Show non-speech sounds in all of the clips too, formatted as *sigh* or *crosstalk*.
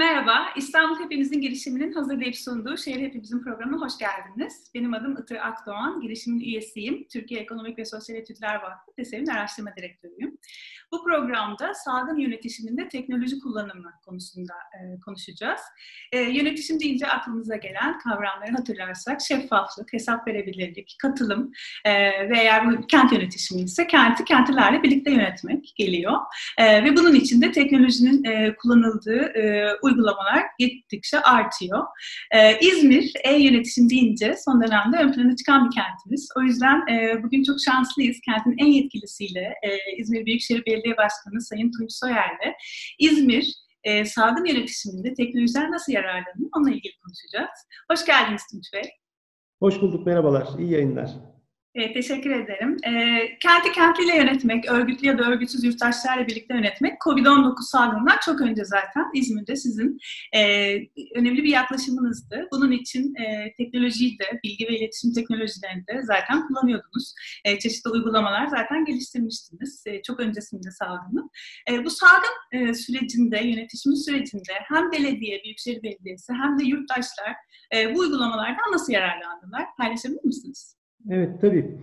Merhaba, İstanbul Hepimizin girişiminin hazırlayıp sunduğu Şehir Hepimizin programına hoş geldiniz. Benim adım Itır Akdoğan, girişimin üyesiyim. Türkiye Ekonomik ve Sosyal Etütler Vakfı TESEV'in araştırma direktörüyüm. Bu programda salgın yönetişiminde teknoloji kullanımı konusunda e, konuşacağız. E, yönetişim deyince aklımıza gelen kavramları hatırlarsak şeffaflık, hesap verebilirlik, katılım e, ve eğer bu kent yönetişimi ise kenti kentilerle birlikte yönetmek geliyor. E, ve bunun için de teknolojinin e, kullanıldığı e, uygulamalar gittikçe artıyor. Ee, İzmir e-yönetim deyince son dönemde ön plana çıkan bir kentimiz. O yüzden e, bugün çok şanslıyız. Kentin en yetkilisiyle e, İzmir Büyükşehir Belediye Başkanı Sayın Tunç Soyer'le İzmir e, salgın yönetiminde teknolojiden nasıl yararlanır onunla ilgili konuşacağız. Hoş geldiniz Tunç Bey. Hoş bulduk, merhabalar. İyi yayınlar. Evet, teşekkür ederim. E, kenti kentliyle yönetmek, örgütlü ya da örgütsüz yurttaşlarla birlikte yönetmek, COVID-19 salgından çok önce zaten İzmir'de sizin e, önemli bir yaklaşımınızdı. Bunun için e, teknolojiyi de, bilgi ve iletişim teknolojilerini de zaten kullanıyordunuz. E, çeşitli uygulamalar zaten geliştirmiştiniz e, çok öncesinde salgının. E, bu salgın e, sürecinde, yönetişim sürecinde hem belediye, Büyükşehir Belediyesi hem de yurttaşlar e, bu uygulamalardan nasıl yararlandılar? Paylaşabilir misiniz? Evet tabii.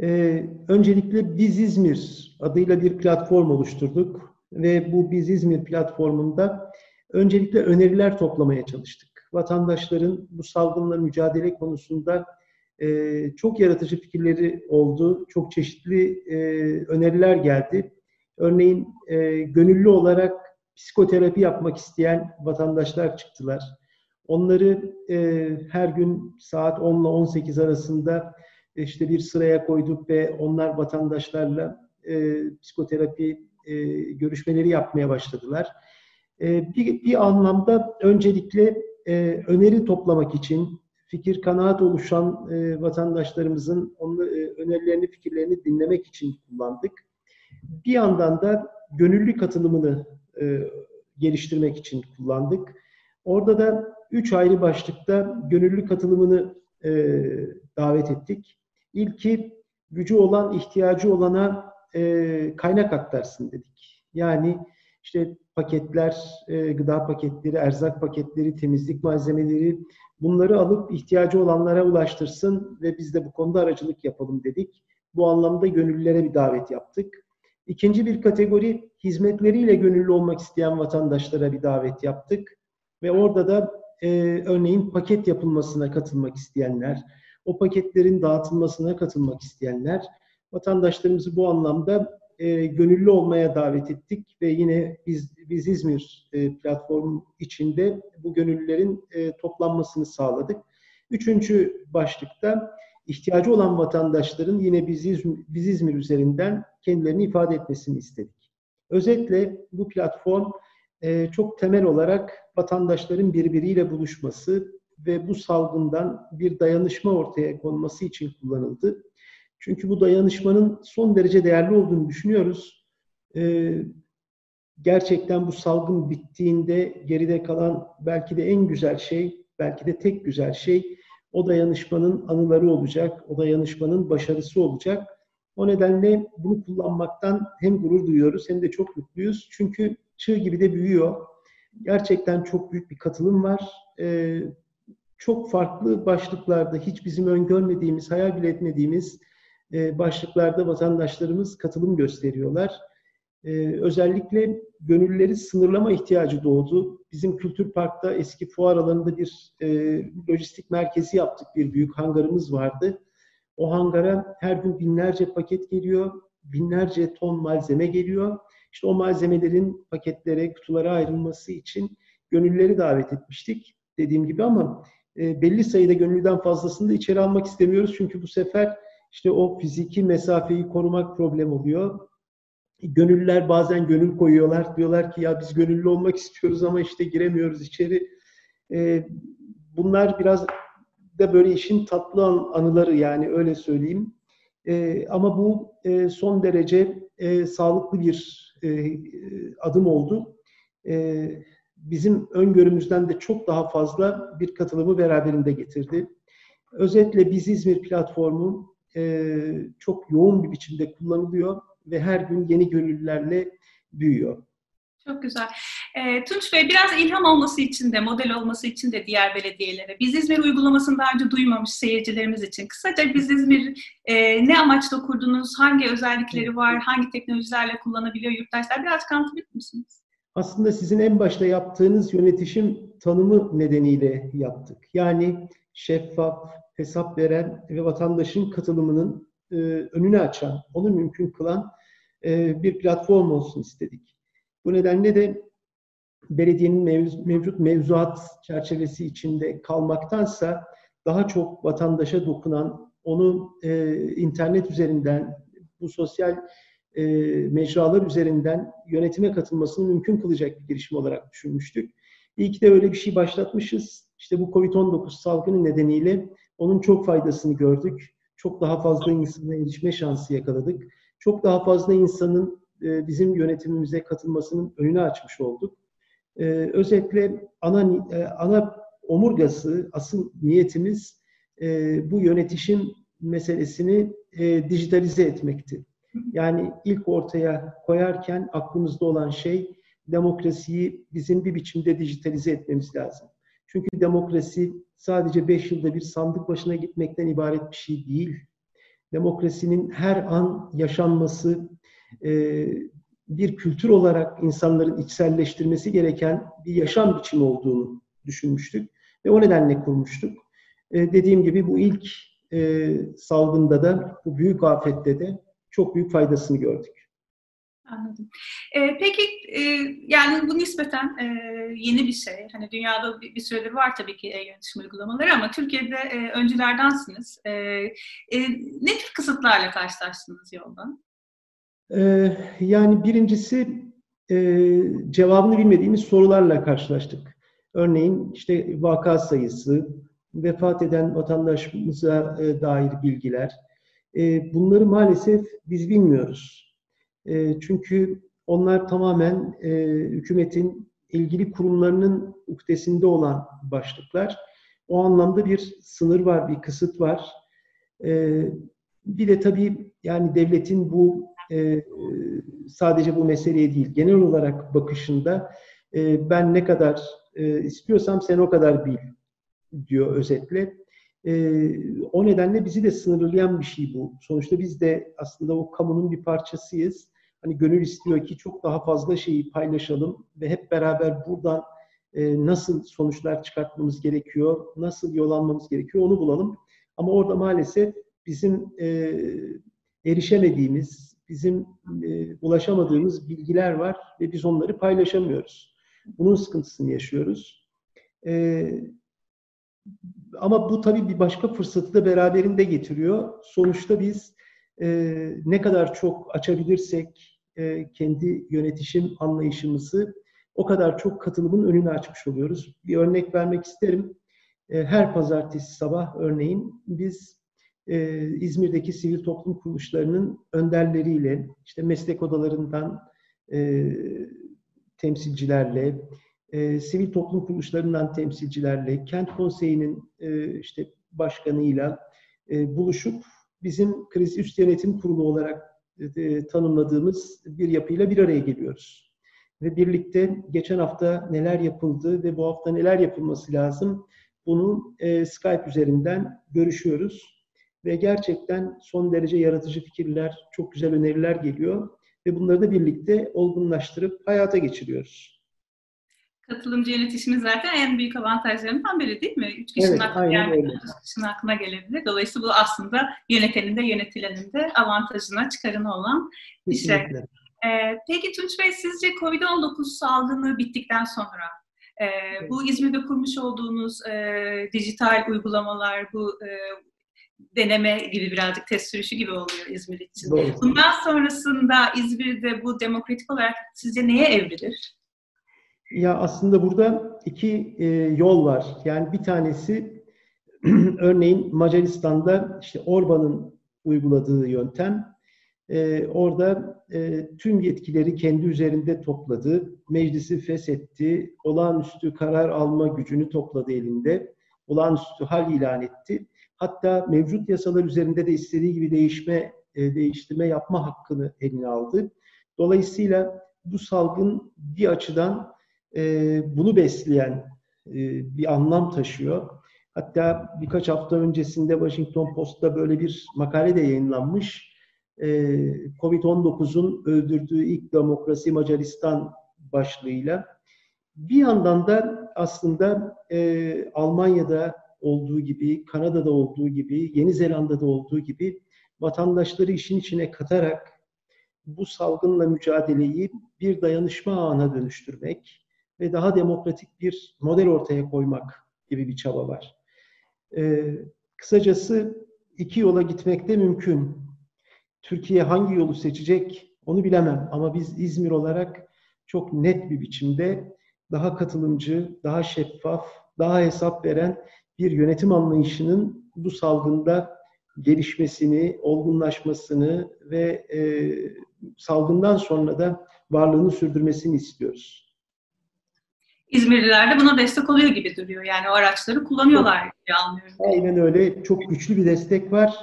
Ee, öncelikle Biz İzmir adıyla bir platform oluşturduk ve bu Biz İzmir platformunda öncelikle öneriler toplamaya çalıştık. Vatandaşların bu salgınla mücadele konusunda e, çok yaratıcı fikirleri oldu, çok çeşitli e, öneriler geldi. Örneğin e, gönüllü olarak psikoterapi yapmak isteyen vatandaşlar çıktılar. Onları e, her gün saat 10 ile 18 arasında işte bir sıraya koyduk ve onlar vatandaşlarla e, psikoterapi e, görüşmeleri yapmaya başladılar. E, bir, bir anlamda öncelikle e, öneri toplamak için fikir kanaat oluşan e, vatandaşlarımızın onu, e, önerilerini, fikirlerini dinlemek için kullandık. Bir yandan da gönüllü katılımını e, geliştirmek için kullandık. Orada da üç ayrı başlıkta gönüllü katılımını e, davet ettik. İlki gücü olan, ihtiyacı olana e, kaynak aktarsın dedik. Yani işte paketler, e, gıda paketleri, erzak paketleri, temizlik malzemeleri bunları alıp ihtiyacı olanlara ulaştırsın ve biz de bu konuda aracılık yapalım dedik. Bu anlamda gönüllülere bir davet yaptık. İkinci bir kategori hizmetleriyle gönüllü olmak isteyen vatandaşlara bir davet yaptık. Ve orada da e, örneğin paket yapılmasına katılmak isteyenler, o paketlerin dağıtılmasına katılmak isteyenler, vatandaşlarımızı bu anlamda e, gönüllü olmaya davet ettik ve yine biz, biz İzmir e, platform içinde bu gönüllülerin e, toplanmasını sağladık. Üçüncü başlıkta ihtiyacı olan vatandaşların yine biz İzmir, biz İzmir üzerinden kendilerini ifade etmesini istedik. Özetle bu platform e, çok temel olarak vatandaşların birbiriyle buluşması, ve bu salgından bir dayanışma ortaya konması için kullanıldı. Çünkü bu dayanışmanın son derece değerli olduğunu düşünüyoruz. Ee, gerçekten bu salgın bittiğinde geride kalan belki de en güzel şey, belki de tek güzel şey o dayanışmanın anıları olacak, o dayanışmanın başarısı olacak. O nedenle bunu kullanmaktan hem gurur duyuyoruz hem de çok mutluyuz. Çünkü çığ gibi de büyüyor. Gerçekten çok büyük bir katılım var. Ee, çok farklı başlıklarda hiç bizim öngörmediğimiz, hayal bile etmediğimiz e, başlıklarda vatandaşlarımız katılım gösteriyorlar. E, özellikle gönülleri sınırlama ihtiyacı doğdu. Bizim Kültür Park'ta eski fuar alanında bir e, lojistik merkezi yaptık. Bir büyük hangarımız vardı. O hangara her gün binlerce paket geliyor, binlerce ton malzeme geliyor. İşte o malzemelerin paketlere, kutulara ayrılması için gönülleri davet etmiştik dediğim gibi ama e, belli sayıda gönüllüden fazlasını da içeri almak istemiyoruz. Çünkü bu sefer işte o fiziki mesafeyi korumak problem oluyor. Gönüllüler bazen gönül koyuyorlar. Diyorlar ki ya biz gönüllü olmak istiyoruz ama işte giremiyoruz içeri. E, bunlar biraz da böyle işin tatlı anıları yani öyle söyleyeyim. E, ama bu son derece sağlıklı bir adım oldu. E, bizim öngörümüzden de çok daha fazla bir katılımı beraberinde getirdi. Özetle Biz İzmir platformu e, çok yoğun bir biçimde kullanılıyor ve her gün yeni gönüllülerle büyüyor. Çok güzel. E, Tunç Bey biraz ilham olması için de, model olması için de diğer belediyelere. Biz İzmir uygulamasını daha önce duymamış seyircilerimiz için. Kısaca Biz İzmir e, ne amaçla kurdunuz, hangi özellikleri var, hangi teknolojilerle kullanabiliyor yurttaşlar? Biraz kanıtlayabilir misiniz? Aslında sizin en başta yaptığınız yönetişim tanımı nedeniyle yaptık. Yani şeffaf, hesap veren ve vatandaşın katılımının e, önünü açan, onu mümkün kılan e, bir platform olsun istedik. Bu nedenle de belediyenin mev- mevcut mevzuat çerçevesi içinde kalmaktansa daha çok vatandaşa dokunan, onu e, internet üzerinden, bu sosyal e, mecralar üzerinden yönetime katılmasını mümkün kılacak bir girişim olarak düşünmüştük. İyi ki de öyle bir şey başlatmışız. İşte bu Covid-19 salgını nedeniyle onun çok faydasını gördük. Çok daha fazla insana erişme şansı yakaladık. Çok daha fazla insanın e, bizim yönetimimize katılmasının önünü açmış olduk. E, özetle ana e, ana omurgası, asıl niyetimiz bu yönetişim meselesini dijitalize etmekti. Yani ilk ortaya koyarken aklımızda olan şey demokrasiyi bizim bir biçimde dijitalize etmemiz lazım. Çünkü demokrasi sadece beş yılda bir sandık başına gitmekten ibaret bir şey değil. Demokrasinin her an yaşanması, e, bir kültür olarak insanların içselleştirmesi gereken bir yaşam biçimi olduğunu düşünmüştük ve o nedenle kurmuştuk. E, dediğim gibi bu ilk e, salgında da, bu büyük afette de çok büyük faydasını gördük. Anladım. Ee, peki e, yani bu nispeten e, yeni bir şey. Hani dünyada bir, bir süredir var tabii ki e-yönetim uygulamaları ama Türkiye'de e, öncülerdensiniz. E, e, ne tür kısıtlarla karşılaştınız yolda? Ee, yani birincisi e, cevabını bilmediğimiz sorularla karşılaştık. Örneğin işte vaka sayısı, vefat eden vatandaşımıza e, dair bilgiler. E, bunları maalesef biz bilmiyoruz. E, çünkü onlar tamamen e, hükümetin ilgili kurumlarının uktesinde olan başlıklar. O anlamda bir sınır var, bir kısıt var. Bir de tabii yani devletin bu sadece bu meseleye değil, genel olarak bakışında ben ne kadar istiyorsam sen o kadar bil diyor özetle. E, o nedenle bizi de sınırlayan bir şey bu. Sonuçta biz de aslında o kamunun bir parçasıyız. Hani gönül istiyor ki çok daha fazla şeyi paylaşalım ve hep beraber buradan e, nasıl sonuçlar çıkartmamız gerekiyor, nasıl yol almamız gerekiyor onu bulalım. Ama orada maalesef bizim e, erişemediğimiz, bizim e, ulaşamadığımız bilgiler var ve biz onları paylaşamıyoruz. Bunun sıkıntısını yaşıyoruz. E, ama bu tabii bir başka fırsatı da beraberinde getiriyor. Sonuçta biz e, ne kadar çok açabilirsek e, kendi yönetişim anlayışımızı o kadar çok katılımın önünü açmış oluyoruz. Bir örnek vermek isterim. E, her pazartesi sabah örneğin biz e, İzmir'deki sivil toplum kuruluşlarının önderleriyle, işte meslek odalarından e, temsilcilerle, e, sivil toplum kuruluşlarından temsilcilerle, kent konseyinin e, işte başkanıyla e, buluşup bizim kriz üst yönetim kurulu olarak e, tanımladığımız bir yapıyla bir araya geliyoruz. Ve birlikte geçen hafta neler yapıldı ve bu hafta neler yapılması lazım bunu e, Skype üzerinden görüşüyoruz ve gerçekten son derece yaratıcı fikirler, çok güzel öneriler geliyor ve bunları da birlikte olgunlaştırıp hayata geçiriyoruz. Katılımcı yönetişimin zaten en büyük avantajlarından biri değil mi? Üç kişinin evet, aklına gelmedi, üç kişinin aklına gelebilir. Dolayısıyla bu aslında yönetenin de yönetilenin de avantajına, çıkarına olan bir şey. Ee, peki Tunç Bey sizce COVID-19 salgını bittikten sonra e, bu İzmir'de kurmuş olduğunuz e, dijital uygulamalar, bu e, deneme gibi birazcık test sürüşü gibi oluyor İzmir için. Doğru. Bundan sonrasında İzmir'de bu demokratik olarak sizce neye evrilir? Ya aslında burada iki e, yol var. Yani bir tanesi *clears throat* örneğin Macaristan'da işte Orban'ın uyguladığı yöntem e, orada e, tüm yetkileri kendi üzerinde topladı, meclisi feshetti, olağanüstü karar alma gücünü topladı elinde, olağanüstü hal ilan etti Hatta mevcut yasalar üzerinde de istediği gibi değişme, e, değiştirme yapma hakkını eline aldı. Dolayısıyla bu salgın bir açıdan e, bunu besleyen e, bir anlam taşıyor. Hatta birkaç hafta öncesinde Washington Post'ta böyle bir makale de yayınlanmış. E, Covid-19'un öldürdüğü ilk demokrasi Macaristan başlığıyla. Bir yandan da aslında e, Almanya'da olduğu gibi, Kanada'da olduğu gibi, Yeni Zelanda'da olduğu gibi vatandaşları işin içine katarak bu salgınla mücadeleyi bir dayanışma ağına dönüştürmek ve daha demokratik bir model ortaya koymak gibi bir çaba var. Ee, kısacası iki yola gitmek de mümkün. Türkiye hangi yolu seçecek onu bilemem ama biz İzmir olarak çok net bir biçimde daha katılımcı, daha şeffaf, daha hesap veren bir yönetim anlayışının bu salgında gelişmesini, olgunlaşmasını ve e, salgından sonra da varlığını sürdürmesini istiyoruz. İzmirliler de buna destek oluyor gibi duruyor. Yani o araçları kullanıyorlar diye anlıyorum. Aynen öyle. Çok güçlü bir destek var.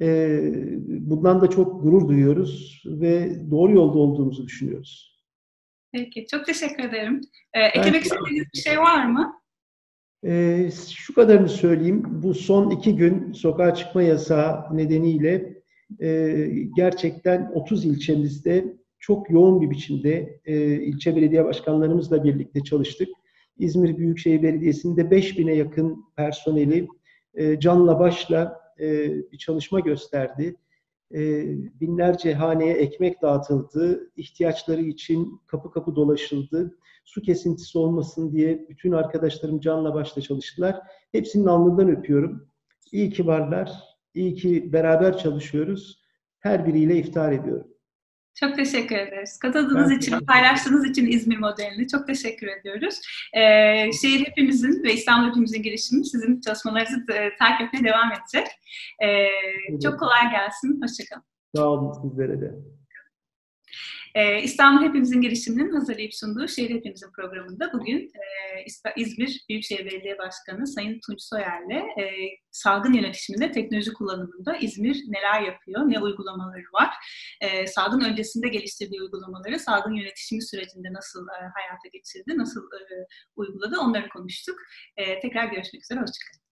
E, bundan da çok gurur duyuyoruz ve doğru yolda olduğumuzu düşünüyoruz. Peki, çok teşekkür ederim. Ee, eklemek istediğiniz bir şey var mı? Ee, şu kadarını söyleyeyim. Bu son iki gün sokağa çıkma yasağı nedeniyle e, gerçekten 30 ilçemizde çok yoğun bir biçimde e, ilçe belediye başkanlarımızla birlikte çalıştık. İzmir Büyükşehir Belediyesi'nde 5000'e yakın personeli e, canla başla e, bir çalışma gösterdi. E, binlerce haneye ekmek dağıtıldı, ihtiyaçları için kapı kapı dolaşıldı su kesintisi olmasın diye bütün arkadaşlarım canla başla çalıştılar. Hepsinin alnından öpüyorum. İyi ki varlar, iyi ki beraber çalışıyoruz. Her biriyle iftar ediyorum. Çok teşekkür ederiz. Katıldığınız ben için, paylaştığınız için İzmir modelini çok teşekkür ediyoruz. Ee, şehir hepimizin ve İstanbul hepimizin girişimi sizin çalışmalarınızı e, takip etmeye devam edecek. Ee. Çok kolay gelsin. Hoşçakalın. Sağ olun sizlere de. Ee, İstanbul Hepimizin girişiminin hazırlayıp sunduğu Şehir Hepimizin programında bugün e, İzmir Büyükşehir Belediye Başkanı Sayın Tunç Soyer'le e, salgın yönetiminde teknoloji kullanımında İzmir neler yapıyor, ne uygulamaları var, e, salgın öncesinde geliştirdiği uygulamaları salgın yönetişimi sürecinde nasıl hayata geçirdi, nasıl uyguladı onları konuştuk. tekrar görüşmek üzere, hoşçakalın.